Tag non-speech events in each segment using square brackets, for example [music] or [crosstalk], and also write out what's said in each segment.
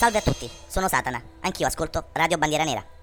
Salve a tutti, sono Satana, anch'io ascolto Radio Bandiera Nera.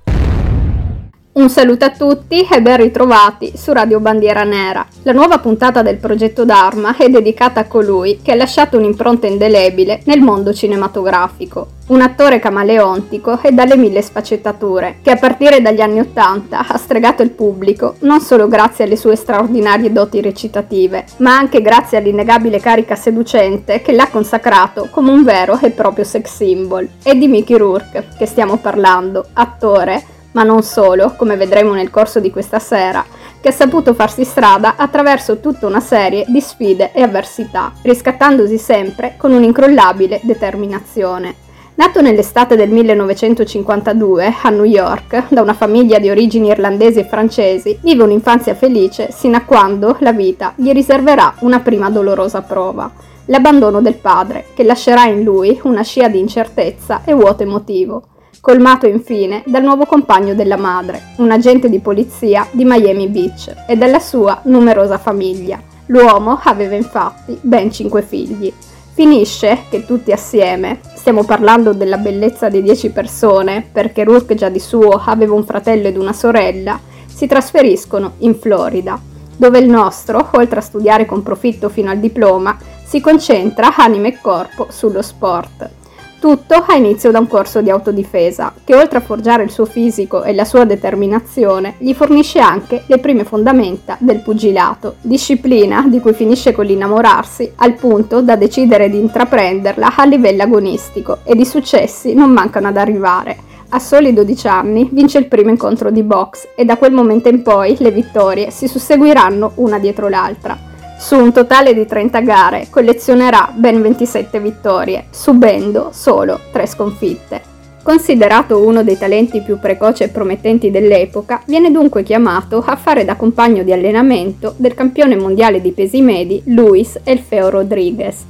Un saluto a tutti e ben ritrovati su Radio Bandiera Nera. La nuova puntata del progetto Dharma è dedicata a colui che ha lasciato un'impronta indelebile nel mondo cinematografico. Un attore camaleontico e dalle mille sfaccettature, che a partire dagli anni Ottanta ha stregato il pubblico non solo grazie alle sue straordinarie doti recitative, ma anche grazie all'innegabile carica seducente che l'ha consacrato come un vero e proprio sex symbol. È di Mickey Rourke che stiamo parlando, attore ma non solo, come vedremo nel corso di questa sera, che ha saputo farsi strada attraverso tutta una serie di sfide e avversità, riscattandosi sempre con un'incrollabile determinazione. Nato nell'estate del 1952 a New York da una famiglia di origini irlandesi e francesi, vive un'infanzia felice sino a quando la vita gli riserverà una prima dolorosa prova, l'abbandono del padre, che lascerà in lui una scia di incertezza e vuoto emotivo colmato infine dal nuovo compagno della madre, un agente di polizia di Miami Beach, e della sua numerosa famiglia. L'uomo aveva infatti ben cinque figli. Finisce che tutti assieme, stiamo parlando della bellezza di dieci persone, perché Rourke già di suo aveva un fratello ed una sorella, si trasferiscono in Florida, dove il nostro, oltre a studiare con profitto fino al diploma, si concentra anima e corpo sullo sport. Tutto ha inizio da un corso di autodifesa, che oltre a forgiare il suo fisico e la sua determinazione, gli fornisce anche le prime fondamenta del pugilato, disciplina di cui finisce con l'innamorarsi, al punto da decidere di intraprenderla a livello agonistico, e di successi non mancano ad arrivare. A soli 12 anni vince il primo incontro di box e da quel momento in poi le vittorie si susseguiranno una dietro l'altra. Su un totale di 30 gare collezionerà ben 27 vittorie, subendo solo 3 sconfitte. Considerato uno dei talenti più precoci e promettenti dell'epoca, viene dunque chiamato a fare da compagno di allenamento del campione mondiale di pesi medi Luis Elfeo Rodriguez,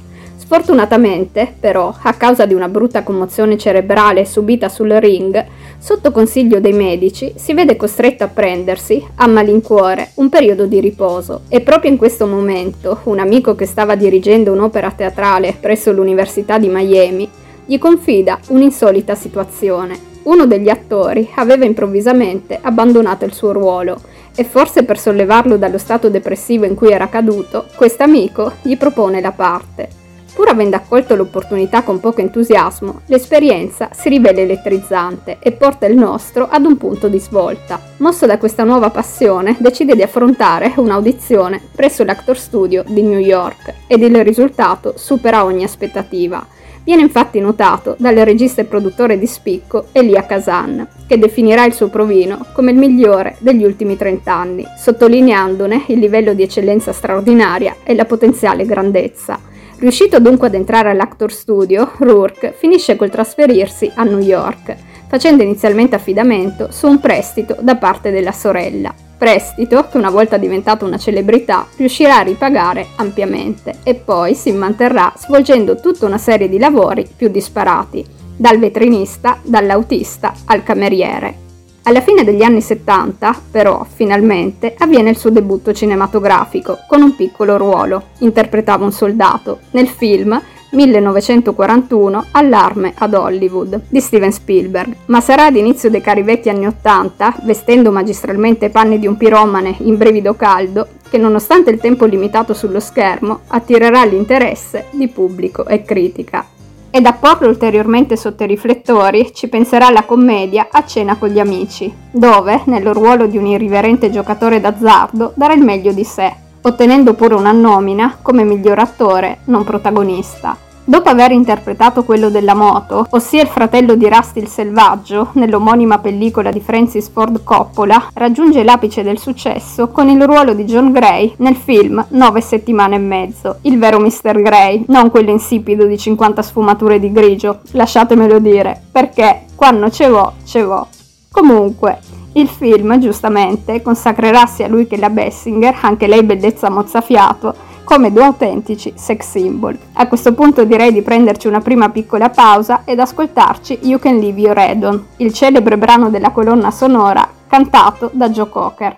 Sfortunatamente, però, a causa di una brutta commozione cerebrale subita sul ring, sotto consiglio dei medici si vede costretto a prendersi, a malincuore, un periodo di riposo e proprio in questo momento un amico che stava dirigendo un'opera teatrale presso l'Università di Miami gli confida un'insolita situazione. Uno degli attori aveva improvvisamente abbandonato il suo ruolo e forse per sollevarlo dallo stato depressivo in cui era caduto, quest'amico gli propone la parte. Pur avendo accolto l'opportunità con poco entusiasmo, l'esperienza si rivela elettrizzante e porta il nostro ad un punto di svolta. Mosso da questa nuova passione, decide di affrontare un'audizione presso l'Actor Studio di New York ed il risultato supera ogni aspettativa. Viene infatti notato dal regista e produttore di spicco Elia Kazan, che definirà il suo provino come il migliore degli ultimi 30 anni, sottolineandone il livello di eccellenza straordinaria e la potenziale grandezza. Riuscito dunque ad entrare all'Actor Studio, Rourke finisce col trasferirsi a New York, facendo inizialmente affidamento su un prestito da parte della sorella. Prestito che una volta diventato una celebrità riuscirà a ripagare ampiamente e poi si manterrà svolgendo tutta una serie di lavori più disparati, dal vetrinista, dall'autista al cameriere. Alla fine degli anni 70, però, finalmente, avviene il suo debutto cinematografico, con un piccolo ruolo. Interpretava un soldato, nel film 1941 Allarme ad Hollywood di Steven Spielberg, ma sarà ad inizio dei cari vecchi anni 80, vestendo magistralmente i panni di un piromane in brivido caldo, che nonostante il tempo limitato sullo schermo attirerà l'interesse di pubblico e critica ed a porlo ulteriormente sotto i riflettori ci penserà la commedia A cena con gli amici, dove, nel ruolo di un irriverente giocatore d'azzardo, darà il meglio di sé, ottenendo pure una nomina come miglior attore non protagonista. Dopo aver interpretato quello della moto, ossia il fratello di Rusty il selvaggio, nell'omonima pellicola di Francis Ford Coppola, raggiunge l'apice del successo con il ruolo di John Gray nel film Nove settimane e mezzo, il vero Mr. Gray, non quello insipido di 50 sfumature di grigio, lasciatemelo dire, perché quando ce vo, ce vo. Comunque, il film, giustamente, consacrerà sia lui che la Bessinger, anche lei bellezza mozzafiato, come due autentici sex symbol. A questo punto direi di prenderci una prima piccola pausa ed ascoltarci You Can Leave Your Head il celebre brano della colonna sonora cantato da Joe Cocker.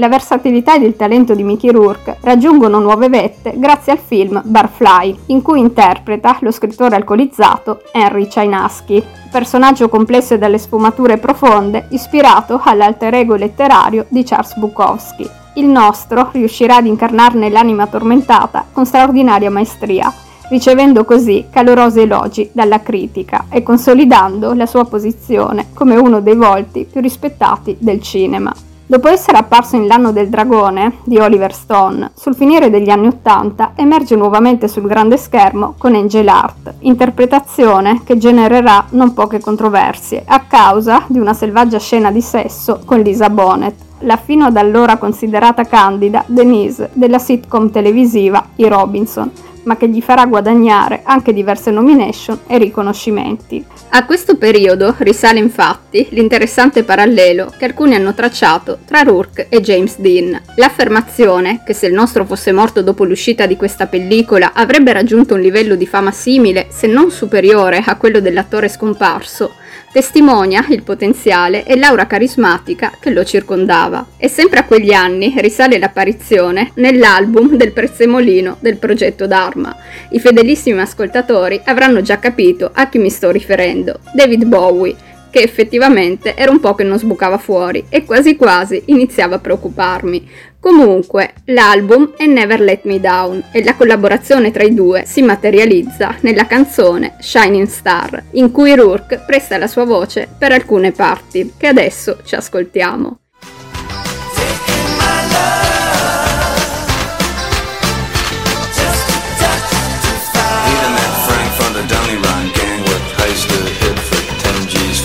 La versatilità ed il talento di Mickey Rourke raggiungono nuove vette grazie al film Barfly, in cui interpreta lo scrittore alcolizzato Henry Chainaski, personaggio complesso e dalle sfumature profonde, ispirato all'alter ego letterario di Charles Bukowski. Il nostro riuscirà ad incarnarne l'anima tormentata con straordinaria maestria, ricevendo così calorosi elogi dalla critica e consolidando la sua posizione come uno dei volti più rispettati del cinema. Dopo essere apparso in L'anno del dragone di Oliver Stone, sul finire degli anni Ottanta emerge nuovamente sul grande schermo con Angel Art, interpretazione che genererà non poche controversie a causa di una selvaggia scena di sesso con Lisa Bonnet, la fino ad allora considerata candida Denise della sitcom televisiva I Robinson, ma che gli farà guadagnare anche diverse nomination e riconoscimenti. A questo periodo risale infatti l'interessante parallelo che alcuni hanno tracciato tra Rourke e James Dean. L'affermazione che se il nostro fosse morto dopo l'uscita di questa pellicola avrebbe raggiunto un livello di fama simile, se non superiore, a quello dell'attore scomparso, testimonia il potenziale e l'aura carismatica che lo circondava. E sempre a quegli anni risale l'apparizione nell'album del prezzemolino del progetto Dharma. I fedelissimi ascoltatori avranno già capito a chi mi sto riferendo, David Bowie, che effettivamente era un po' che non sbucava fuori e quasi quasi iniziava a preoccuparmi. Comunque, l'album è Never Let Me Down e la collaborazione tra i due si materializza nella canzone Shining Star, in cui Rourke presta la sua voce per alcune parti, che adesso ci ascoltiamo.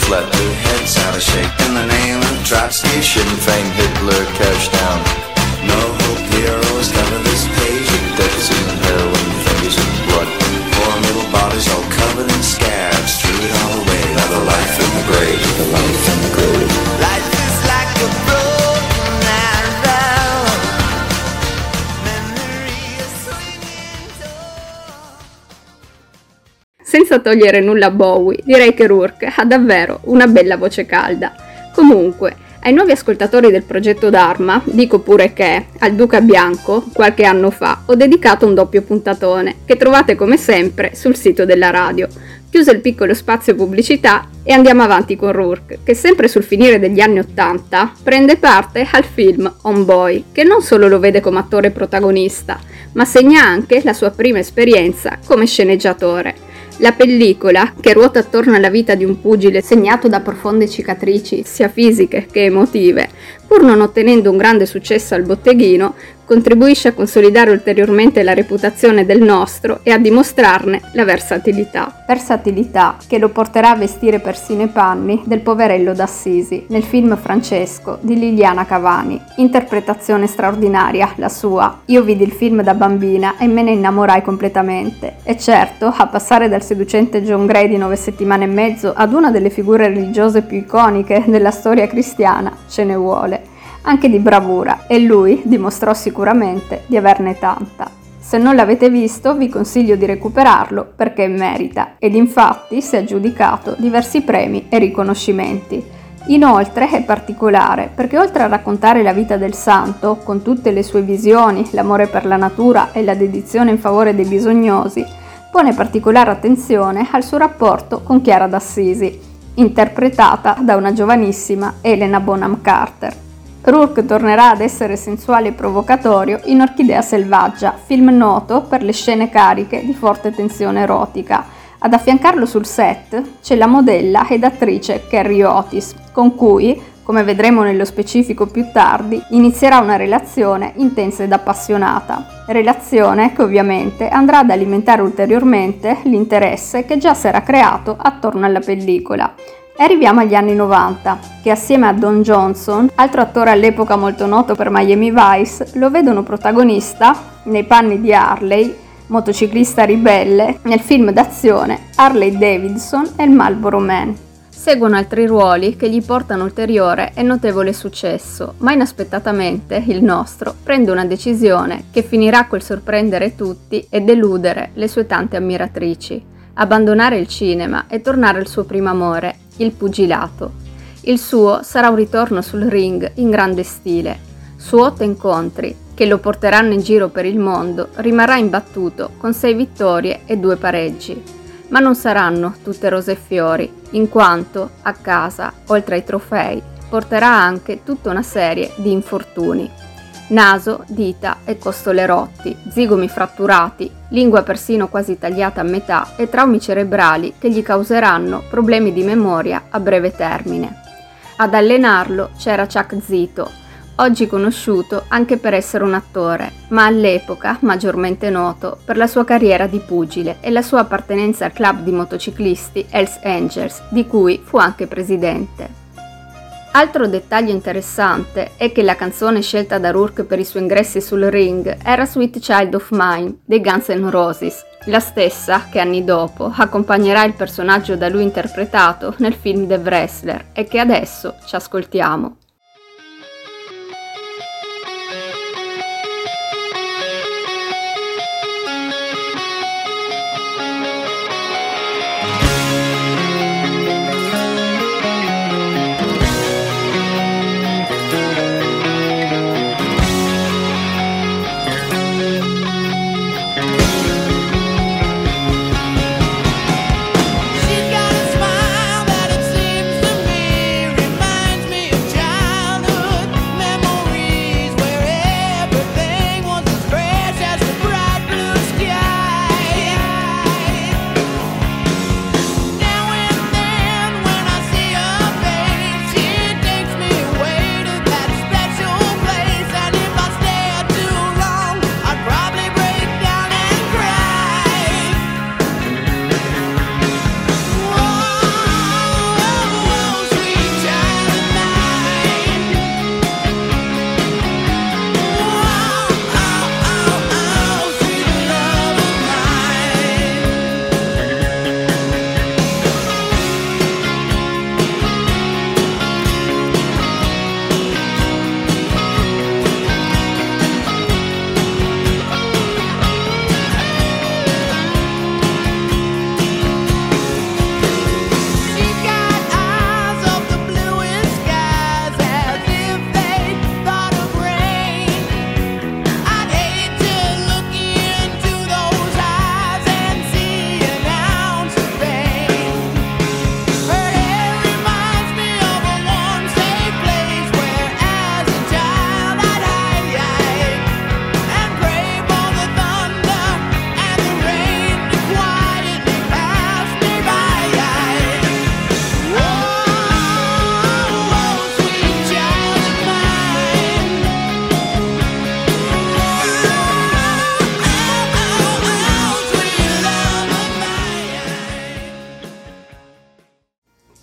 flat blue heads out of shape in the name of Trotsky shouldn't fame Hitler cash down Senza togliere nulla a Bowie, direi che Rourke ha davvero una bella voce calda. Comunque, ai nuovi ascoltatori del progetto Dharma dico pure che, al Duca Bianco, qualche anno fa, ho dedicato un doppio puntatone, che trovate come sempre sul sito della radio. Chiuso il piccolo spazio pubblicità e andiamo avanti con Rourke, che sempre sul finire degli anni Ottanta prende parte al film On Boy, che non solo lo vede come attore protagonista, ma segna anche la sua prima esperienza come sceneggiatore. La pellicola, che ruota attorno alla vita di un pugile segnato da profonde cicatrici, sia fisiche che emotive, pur non ottenendo un grande successo al botteghino, contribuisce a consolidare ulteriormente la reputazione del nostro e a dimostrarne la versatilità. Versatilità che lo porterà a vestire persino i panni del poverello d'Assisi nel film Francesco di Liliana Cavani. Interpretazione straordinaria la sua. Io vidi il film da bambina e me ne innamorai completamente. E certo, a passare dal seducente John Gray di nove settimane e mezzo ad una delle figure religiose più iconiche della storia cristiana, ce ne vuole anche di bravura e lui dimostrò sicuramente di averne tanta. Se non l'avete visto vi consiglio di recuperarlo perché merita ed infatti si è aggiudicato diversi premi e riconoscimenti. Inoltre è particolare perché oltre a raccontare la vita del santo, con tutte le sue visioni, l'amore per la natura e la dedizione in favore dei bisognosi, pone particolare attenzione al suo rapporto con Chiara d'Assisi, interpretata da una giovanissima Elena Bonham Carter. Rourke tornerà ad essere sensuale e provocatorio in Orchidea selvaggia, film noto per le scene cariche di forte tensione erotica. Ad affiancarlo sul set c'è la modella ed attrice Carrie Otis, con cui, come vedremo nello specifico più tardi, inizierà una relazione intensa ed appassionata. Relazione che ovviamente andrà ad alimentare ulteriormente l'interesse che già si era creato attorno alla pellicola. E arriviamo agli anni 90, che assieme a Don Johnson, altro attore all'epoca molto noto per Miami Vice, lo vedono protagonista, nei panni di Harley, motociclista ribelle, nel film d'azione Harley Davidson e il Marlboro Man. Seguono altri ruoli che gli portano ulteriore e notevole successo, ma inaspettatamente il nostro prende una decisione che finirà col sorprendere tutti e deludere le sue tante ammiratrici. Abbandonare il cinema e tornare al suo primo amore, il pugilato. Il suo sarà un ritorno sul ring in grande stile. Su otto incontri, che lo porteranno in giro per il mondo, rimarrà imbattuto con sei vittorie e due pareggi. Ma non saranno tutte rose e fiori, in quanto a casa, oltre ai trofei, porterà anche tutta una serie di infortuni. Naso, dita e costole rotti, zigomi fratturati, lingua persino quasi tagliata a metà e traumi cerebrali che gli causeranno problemi di memoria a breve termine. Ad allenarlo c'era Chuck Zito, oggi conosciuto anche per essere un attore, ma all'epoca maggiormente noto per la sua carriera di pugile e la sua appartenenza al club di motociclisti Hells Angels, di cui fu anche presidente. Altro dettaglio interessante è che la canzone scelta da Rourke per i suoi ingressi sul ring era Sweet Child of Mine dei Guns N' Roses, la stessa che anni dopo accompagnerà il personaggio da lui interpretato nel film The Wrestler e che adesso ci ascoltiamo.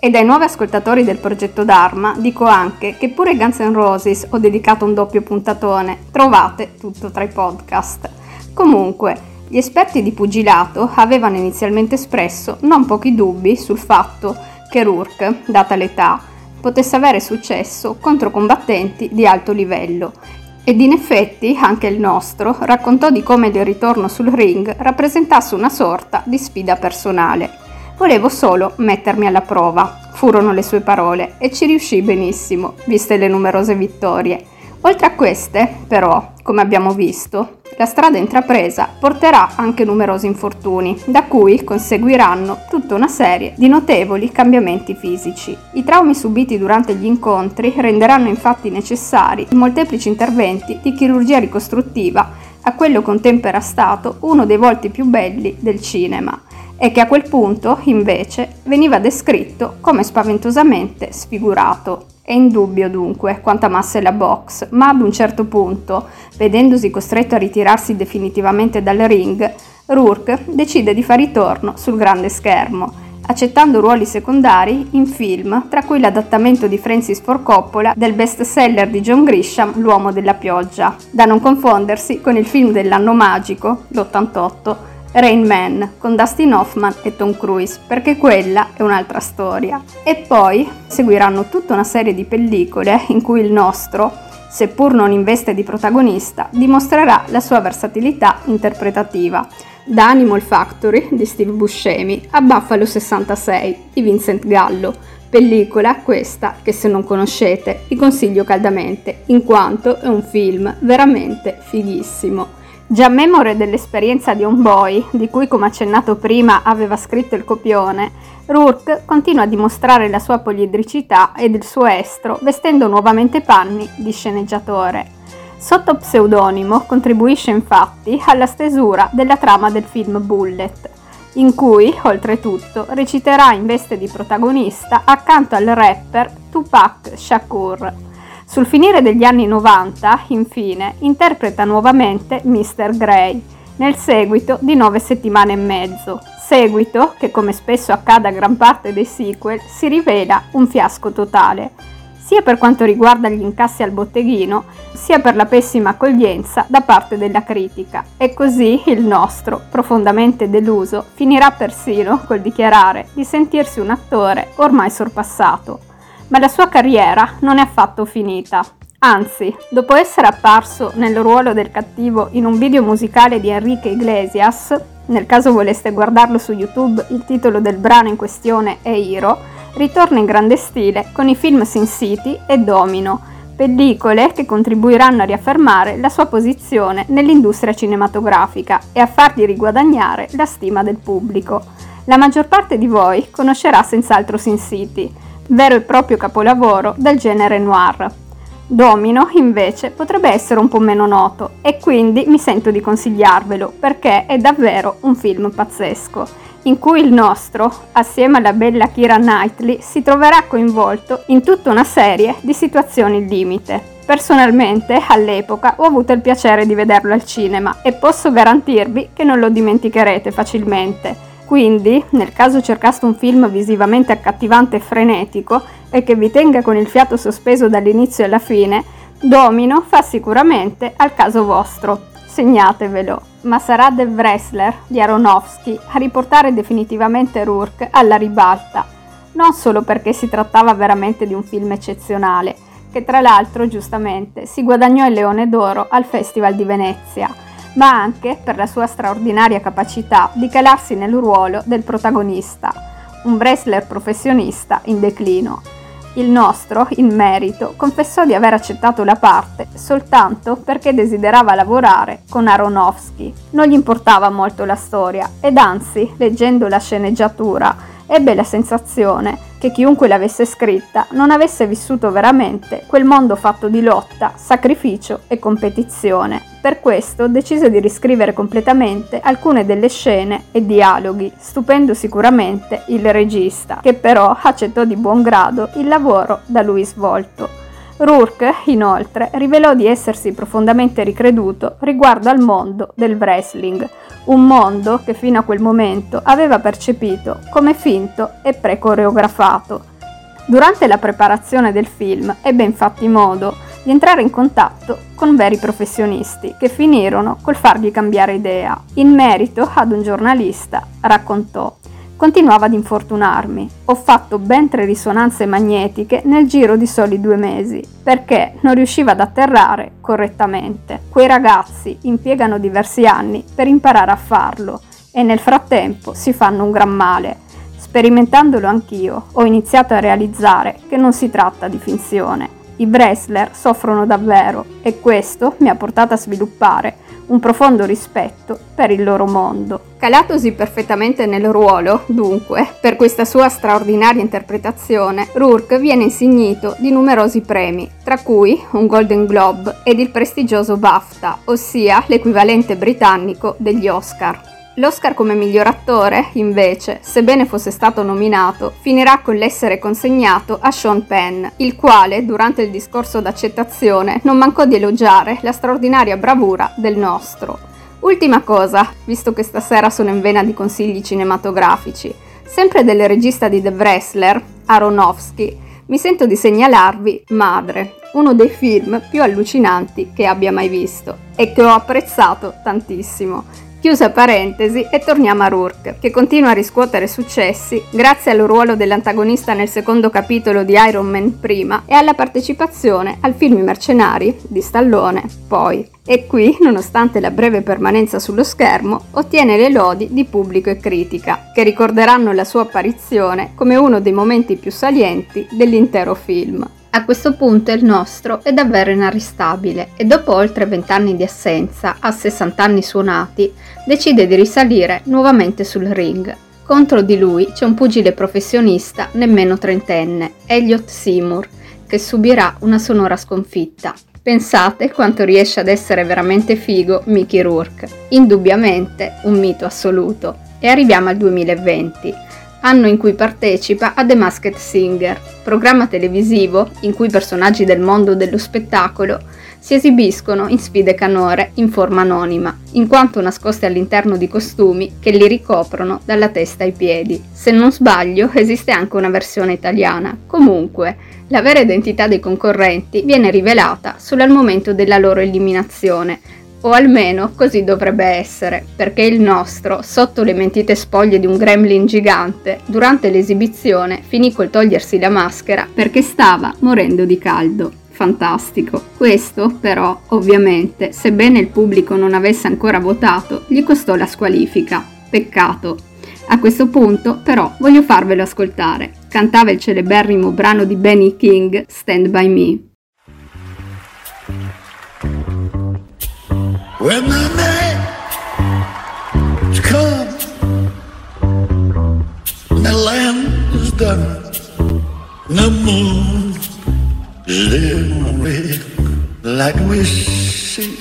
E dai nuovi ascoltatori del progetto Dharma dico anche che pure Guns N' Roses ho dedicato un doppio puntatone, trovate tutto tra i podcast. Comunque, gli esperti di pugilato avevano inizialmente espresso non pochi dubbi sul fatto che Rourke, data l'età, potesse avere successo contro combattenti di alto livello ed in effetti anche il nostro raccontò di come il ritorno sul ring rappresentasse una sorta di sfida personale. Volevo solo mettermi alla prova, furono le sue parole, e ci riuscì benissimo, viste le numerose vittorie. Oltre a queste, però, come abbiamo visto, la strada intrapresa porterà anche numerosi infortuni, da cui conseguiranno tutta una serie di notevoli cambiamenti fisici. I traumi subiti durante gli incontri renderanno infatti necessari molteplici interventi di chirurgia ricostruttiva a quello che un tempo era stato uno dei volti più belli del cinema e che a quel punto, invece, veniva descritto come spaventosamente sfigurato. È indubbio dunque quanta massa è la box, ma ad un certo punto, vedendosi costretto a ritirarsi definitivamente dal ring, Rourke decide di fare ritorno sul grande schermo, accettando ruoli secondari in film, tra cui l'adattamento di Francis Ford Coppola del bestseller di John Grisham L'uomo della pioggia, da non confondersi con il film dell'anno magico, l'88, Rain Man con Dustin Hoffman e Tom Cruise, perché quella è un'altra storia. E poi seguiranno tutta una serie di pellicole in cui il nostro, seppur non in veste di protagonista, dimostrerà la sua versatilità interpretativa, Da Animal Factory di Steve Buscemi a Buffalo 66 di Vincent Gallo, pellicola questa che se non conoscete vi consiglio caldamente, in quanto è un film veramente fighissimo. Già memore dell'esperienza di un boy, di cui come accennato prima aveva scritto il copione, Rourke continua a dimostrare la sua poliedricità ed il suo estro vestendo nuovamente panni di sceneggiatore. Sotto pseudonimo contribuisce infatti alla stesura della trama del film Bullet, in cui, oltretutto, reciterà in veste di protagonista accanto al rapper Tupac Shakur. Sul finire degli anni 90, infine, interpreta nuovamente Mr. Grey, nel seguito di nove settimane e mezzo, seguito che, come spesso accade a gran parte dei sequel, si rivela un fiasco totale, sia per quanto riguarda gli incassi al botteghino, sia per la pessima accoglienza da parte della critica. E così il nostro, profondamente deluso, finirà persino col dichiarare di sentirsi un attore ormai sorpassato ma la sua carriera non è affatto finita. Anzi, dopo essere apparso nel ruolo del cattivo in un video musicale di Enrique Iglesias, nel caso voleste guardarlo su YouTube, il titolo del brano in questione è Hero, ritorna in grande stile con i film Sin City e Domino, pellicole che contribuiranno a riaffermare la sua posizione nell'industria cinematografica e a fargli riguadagnare la stima del pubblico. La maggior parte di voi conoscerà senz'altro Sin City, vero e proprio capolavoro del genere noir. Domino, invece, potrebbe essere un po' meno noto e quindi mi sento di consigliarvelo perché è davvero un film pazzesco, in cui il nostro, assieme alla bella Kira Knightley, si troverà coinvolto in tutta una serie di situazioni limite. Personalmente, all'epoca, ho avuto il piacere di vederlo al cinema e posso garantirvi che non lo dimenticherete facilmente quindi, nel caso cercaste un film visivamente accattivante e frenetico e che vi tenga con il fiato sospeso dall'inizio alla fine, Domino fa sicuramente al caso vostro. Segnatevelo, ma sarà The Wrestler di Aronofsky a riportare definitivamente Rourke alla ribalta, non solo perché si trattava veramente di un film eccezionale, che tra l'altro giustamente si guadagnò il Leone d'Oro al Festival di Venezia, ma anche per la sua straordinaria capacità di calarsi nel ruolo del protagonista, un wrestler professionista in declino. Il nostro, in merito, confessò di aver accettato la parte soltanto perché desiderava lavorare con Aronofsky. Non gli importava molto la storia ed anzi, leggendo la sceneggiatura, ebbe la sensazione che chiunque l'avesse scritta non avesse vissuto veramente quel mondo fatto di lotta, sacrificio e competizione. Per questo decise di riscrivere completamente alcune delle scene e dialoghi, stupendo sicuramente il regista, che però accettò di buon grado il lavoro da lui svolto. Rourke, inoltre, rivelò di essersi profondamente ricreduto riguardo al mondo del wrestling, un mondo che fino a quel momento aveva percepito come finto e precoreografato. Durante la preparazione del film ebbe infatti modo di entrare in contatto con veri professionisti che finirono col fargli cambiare idea. In merito ad un giornalista raccontò Continuava ad infortunarmi. Ho fatto ben tre risonanze magnetiche nel giro di soli due mesi, perché non riusciva ad atterrare correttamente. Quei ragazzi impiegano diversi anni per imparare a farlo e nel frattempo si fanno un gran male. Sperimentandolo anch'io, ho iniziato a realizzare che non si tratta di finzione. I wrestler soffrono davvero e questo mi ha portato a sviluppare un profondo rispetto per il loro mondo. Calatosi perfettamente nel ruolo, dunque, per questa sua straordinaria interpretazione, Rourke viene insignito di numerosi premi, tra cui un Golden Globe ed il prestigioso BAFTA, ossia l'equivalente britannico degli Oscar. L'Oscar come miglior attore, invece, sebbene fosse stato nominato, finirà con l'essere consegnato a Sean Penn, il quale, durante il discorso d'accettazione, non mancò di elogiare la straordinaria bravura del nostro. Ultima cosa, visto che stasera sono in vena di consigli cinematografici, sempre del regista di The Wrestler, Aronofsky, mi sento di segnalarvi Madre, uno dei film più allucinanti che abbia mai visto e che ho apprezzato tantissimo Chiusa parentesi e torniamo a Rourke, che continua a riscuotere successi grazie al ruolo dell'antagonista nel secondo capitolo di Iron Man prima e alla partecipazione al film Mercenari di Stallone poi. E qui, nonostante la breve permanenza sullo schermo, ottiene le lodi di pubblico e critica, che ricorderanno la sua apparizione come uno dei momenti più salienti dell'intero film. A questo punto il nostro è davvero inarrestabile e dopo oltre 20 anni di assenza, a 60 anni suonati, decide di risalire nuovamente sul ring. Contro di lui c'è un pugile professionista nemmeno trentenne, Elliot Seymour, che subirà una sonora sconfitta. Pensate quanto riesce ad essere veramente figo Mickey Rourke. Indubbiamente un mito assoluto. E arriviamo al 2020 anno in cui partecipa a The Masked Singer, programma televisivo in cui personaggi del mondo dello spettacolo si esibiscono in sfide canore in forma anonima, in quanto nascosti all'interno di costumi che li ricoprono dalla testa ai piedi. Se non sbaglio, esiste anche una versione italiana. Comunque, la vera identità dei concorrenti viene rivelata solo al momento della loro eliminazione, o almeno così dovrebbe essere, perché il nostro, sotto le mentite spoglie di un gremlin gigante, durante l'esibizione finì col togliersi la maschera perché stava morendo di caldo. Fantastico. Questo, però, ovviamente, sebbene il pubblico non avesse ancora votato, gli costò la squalifica. Peccato. A questo punto, però, voglio farvelo ascoltare. Cantava il celeberrimo brano di Benny King, Stand By Me. When the night come, the land is dark, the moon is there like we see.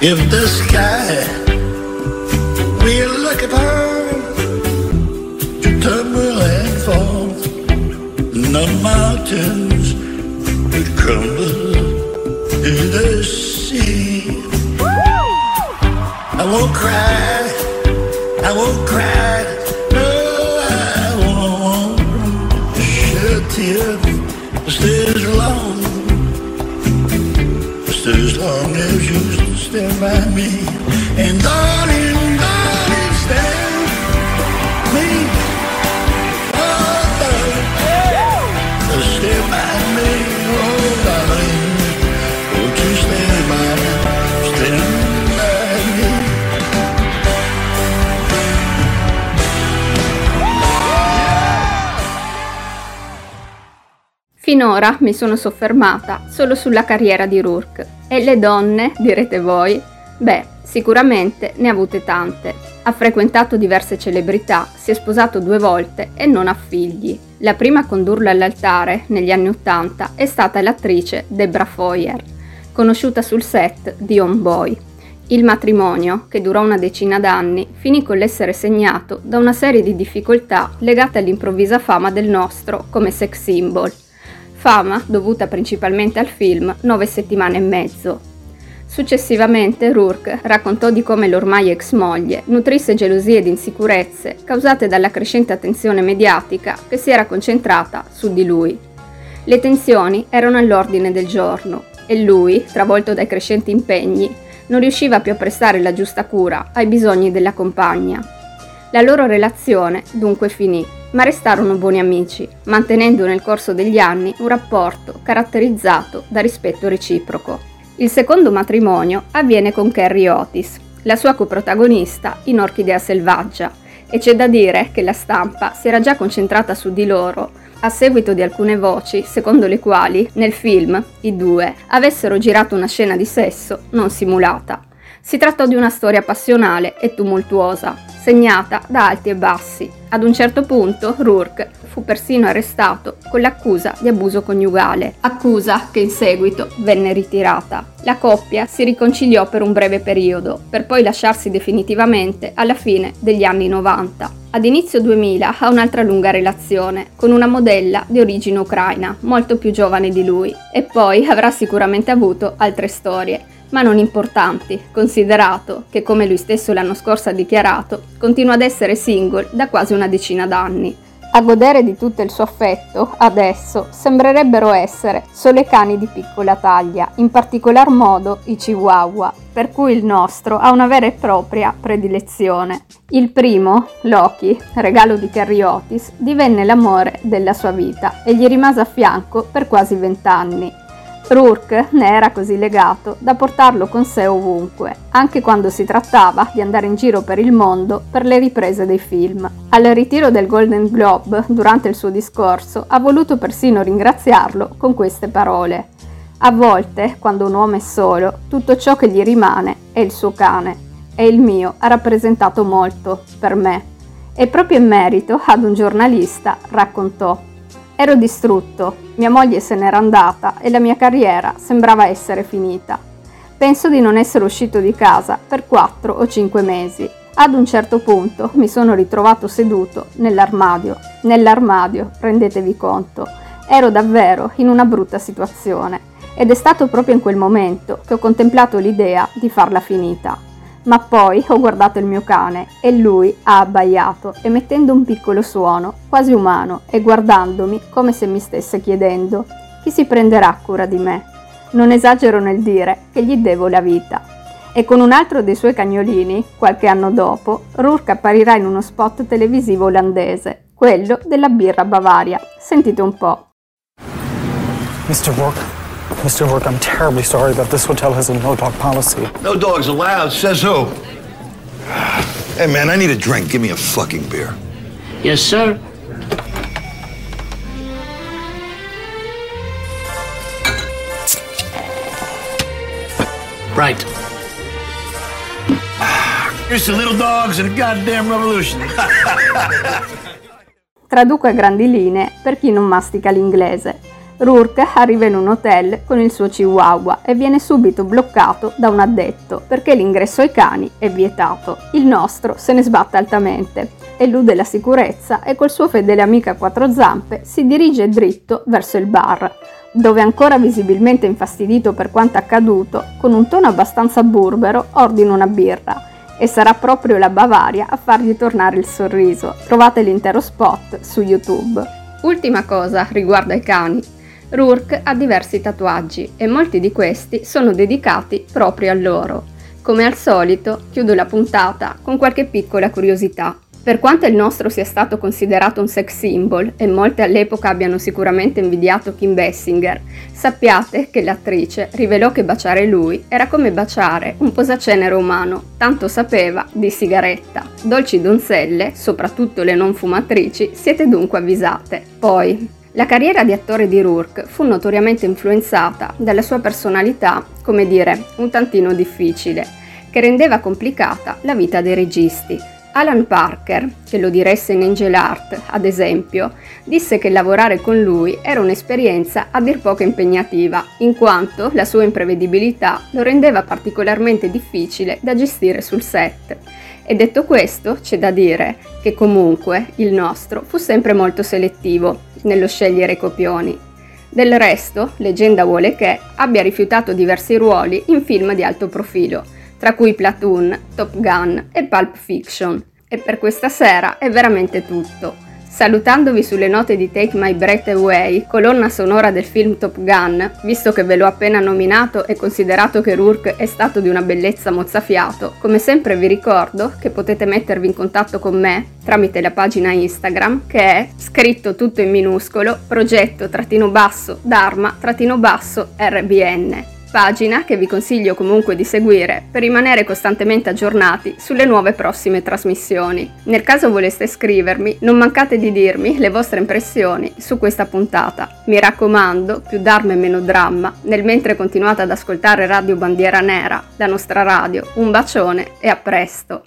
If the sky will look her to tumble and fall, the mountains would crumble in the sea. I won't cry, I won't cry, no, I won't shed a tear. Stay as long, stay as long as you stand by me, and darling, Finora mi sono soffermata solo sulla carriera di Rourke. E le donne, direte voi? Beh, sicuramente ne ha avute tante. Ha frequentato diverse celebrità, si è sposato due volte e non ha figli. La prima a condurlo all'altare, negli anni Ottanta, è stata l'attrice Debra Foyer, conosciuta sul set di On Boy. Il matrimonio, che durò una decina d'anni, finì con l'essere segnato da una serie di difficoltà legate all'improvvisa fama del nostro come sex symbol fama dovuta principalmente al film Nove settimane e mezzo. Successivamente Rourke raccontò di come l'ormai ex moglie nutrisse gelosie ed insicurezze causate dalla crescente attenzione mediatica che si era concentrata su di lui. Le tensioni erano all'ordine del giorno e lui, travolto dai crescenti impegni, non riusciva più a prestare la giusta cura ai bisogni della compagna. La loro relazione dunque finì ma restarono buoni amici, mantenendo nel corso degli anni un rapporto caratterizzato da rispetto reciproco. Il secondo matrimonio avviene con Carrie Otis, la sua coprotagonista in Orchidea selvaggia, e c'è da dire che la stampa si era già concentrata su di loro a seguito di alcune voci secondo le quali nel film i due avessero girato una scena di sesso non simulata. Si trattò di una storia passionale e tumultuosa, segnata da alti e bassi. Ad un certo punto Rourke fu persino arrestato con l'accusa di abuso coniugale, accusa che in seguito venne ritirata. La coppia si riconciliò per un breve periodo, per poi lasciarsi definitivamente alla fine degli anni 90. Ad inizio 2000 ha un'altra lunga relazione con una modella di origine ucraina, molto più giovane di lui, e poi avrà sicuramente avuto altre storie ma non importanti, considerato che, come lui stesso l'anno scorso ha dichiarato, continua ad essere single da quasi una decina d'anni. A godere di tutto il suo affetto, adesso, sembrerebbero essere solo i cani di piccola taglia, in particolar modo i chihuahua, per cui il nostro ha una vera e propria predilezione. Il primo, Loki, regalo di Carrie Otis, divenne l'amore della sua vita e gli rimase a fianco per quasi vent'anni. Rourke ne era così legato da portarlo con sé ovunque, anche quando si trattava di andare in giro per il mondo per le riprese dei film. Al ritiro del Golden Globe, durante il suo discorso, ha voluto persino ringraziarlo con queste parole. A volte, quando un uomo è solo, tutto ciò che gli rimane è il suo cane, e il mio ha rappresentato molto per me. E proprio in merito ad un giornalista raccontò Ero distrutto, mia moglie se n'era andata e la mia carriera sembrava essere finita. Penso di non essere uscito di casa per quattro o cinque mesi. Ad un certo punto mi sono ritrovato seduto nell'armadio. Nell'armadio, rendetevi conto. Ero davvero in una brutta situazione ed è stato proprio in quel momento che ho contemplato l'idea di farla finita. Ma poi ho guardato il mio cane e lui ha abbaiato, emettendo un piccolo suono, quasi umano, e guardandomi come se mi stesse chiedendo chi si prenderà cura di me. Non esagero nel dire che gli devo la vita. E con un altro dei suoi cagnolini, qualche anno dopo, Rourke apparirà in uno spot televisivo olandese, quello della birra Bavaria. Sentite un po'. Mr. Rourke, Mr. Rourke, I'm terribly sorry, but this hotel has a no dog policy. No dogs allowed, says who? Hey, man, I need a drink. Give me a fucking beer. Yes, sir. Right. [sighs] Here's the little dogs and a goddamn revolution. [laughs] Traduco a grandi linee per chi non mastica l'inglese. Rourke arriva in un hotel con il suo chihuahua e viene subito bloccato da un addetto perché l'ingresso ai cani è vietato. Il nostro se ne sbatte altamente, elude la sicurezza e col suo fedele amico a quattro zampe si dirige dritto verso il bar, dove ancora visibilmente infastidito per quanto accaduto, con un tono abbastanza burbero ordina una birra e sarà proprio la Bavaria a fargli tornare il sorriso. Trovate l'intero spot su YouTube. Ultima cosa riguardo ai cani. Rourke ha diversi tatuaggi e molti di questi sono dedicati proprio a loro. Come al solito, chiudo la puntata con qualche piccola curiosità. Per quanto il nostro sia stato considerato un sex symbol e molte all'epoca abbiano sicuramente invidiato Kim Bessinger, sappiate che l'attrice rivelò che baciare lui era come baciare un posacenere umano, tanto sapeva di sigaretta. Dolci donzelle, soprattutto le non fumatrici, siete dunque avvisate. Poi, la carriera di attore di Rourke fu notoriamente influenzata dalla sua personalità, come dire, un tantino difficile, che rendeva complicata la vita dei registi. Alan Parker, che lo diresse in Angel Art, ad esempio, disse che lavorare con lui era un'esperienza a dir poco impegnativa, in quanto la sua imprevedibilità lo rendeva particolarmente difficile da gestire sul set. E detto questo, c'è da dire che comunque il nostro fu sempre molto selettivo nello scegliere copioni. Del resto, leggenda vuole che abbia rifiutato diversi ruoli in film di alto profilo, tra cui Platoon, Top Gun e Pulp Fiction. E per questa sera è veramente tutto. Salutandovi sulle note di Take My Breath Away, colonna sonora del film Top Gun, visto che ve l'ho appena nominato e considerato che Rourke è stato di una bellezza mozzafiato, come sempre vi ricordo che potete mettervi in contatto con me tramite la pagina Instagram che è scritto tutto in minuscolo progetto-basso-dharma-basso-rbn pagina che vi consiglio comunque di seguire per rimanere costantemente aggiornati sulle nuove prossime trasmissioni. Nel caso voleste scrivermi, non mancate di dirmi le vostre impressioni su questa puntata. Mi raccomando, più d'arme e meno dramma, nel mentre continuate ad ascoltare Radio Bandiera Nera, la nostra radio. Un bacione e a presto!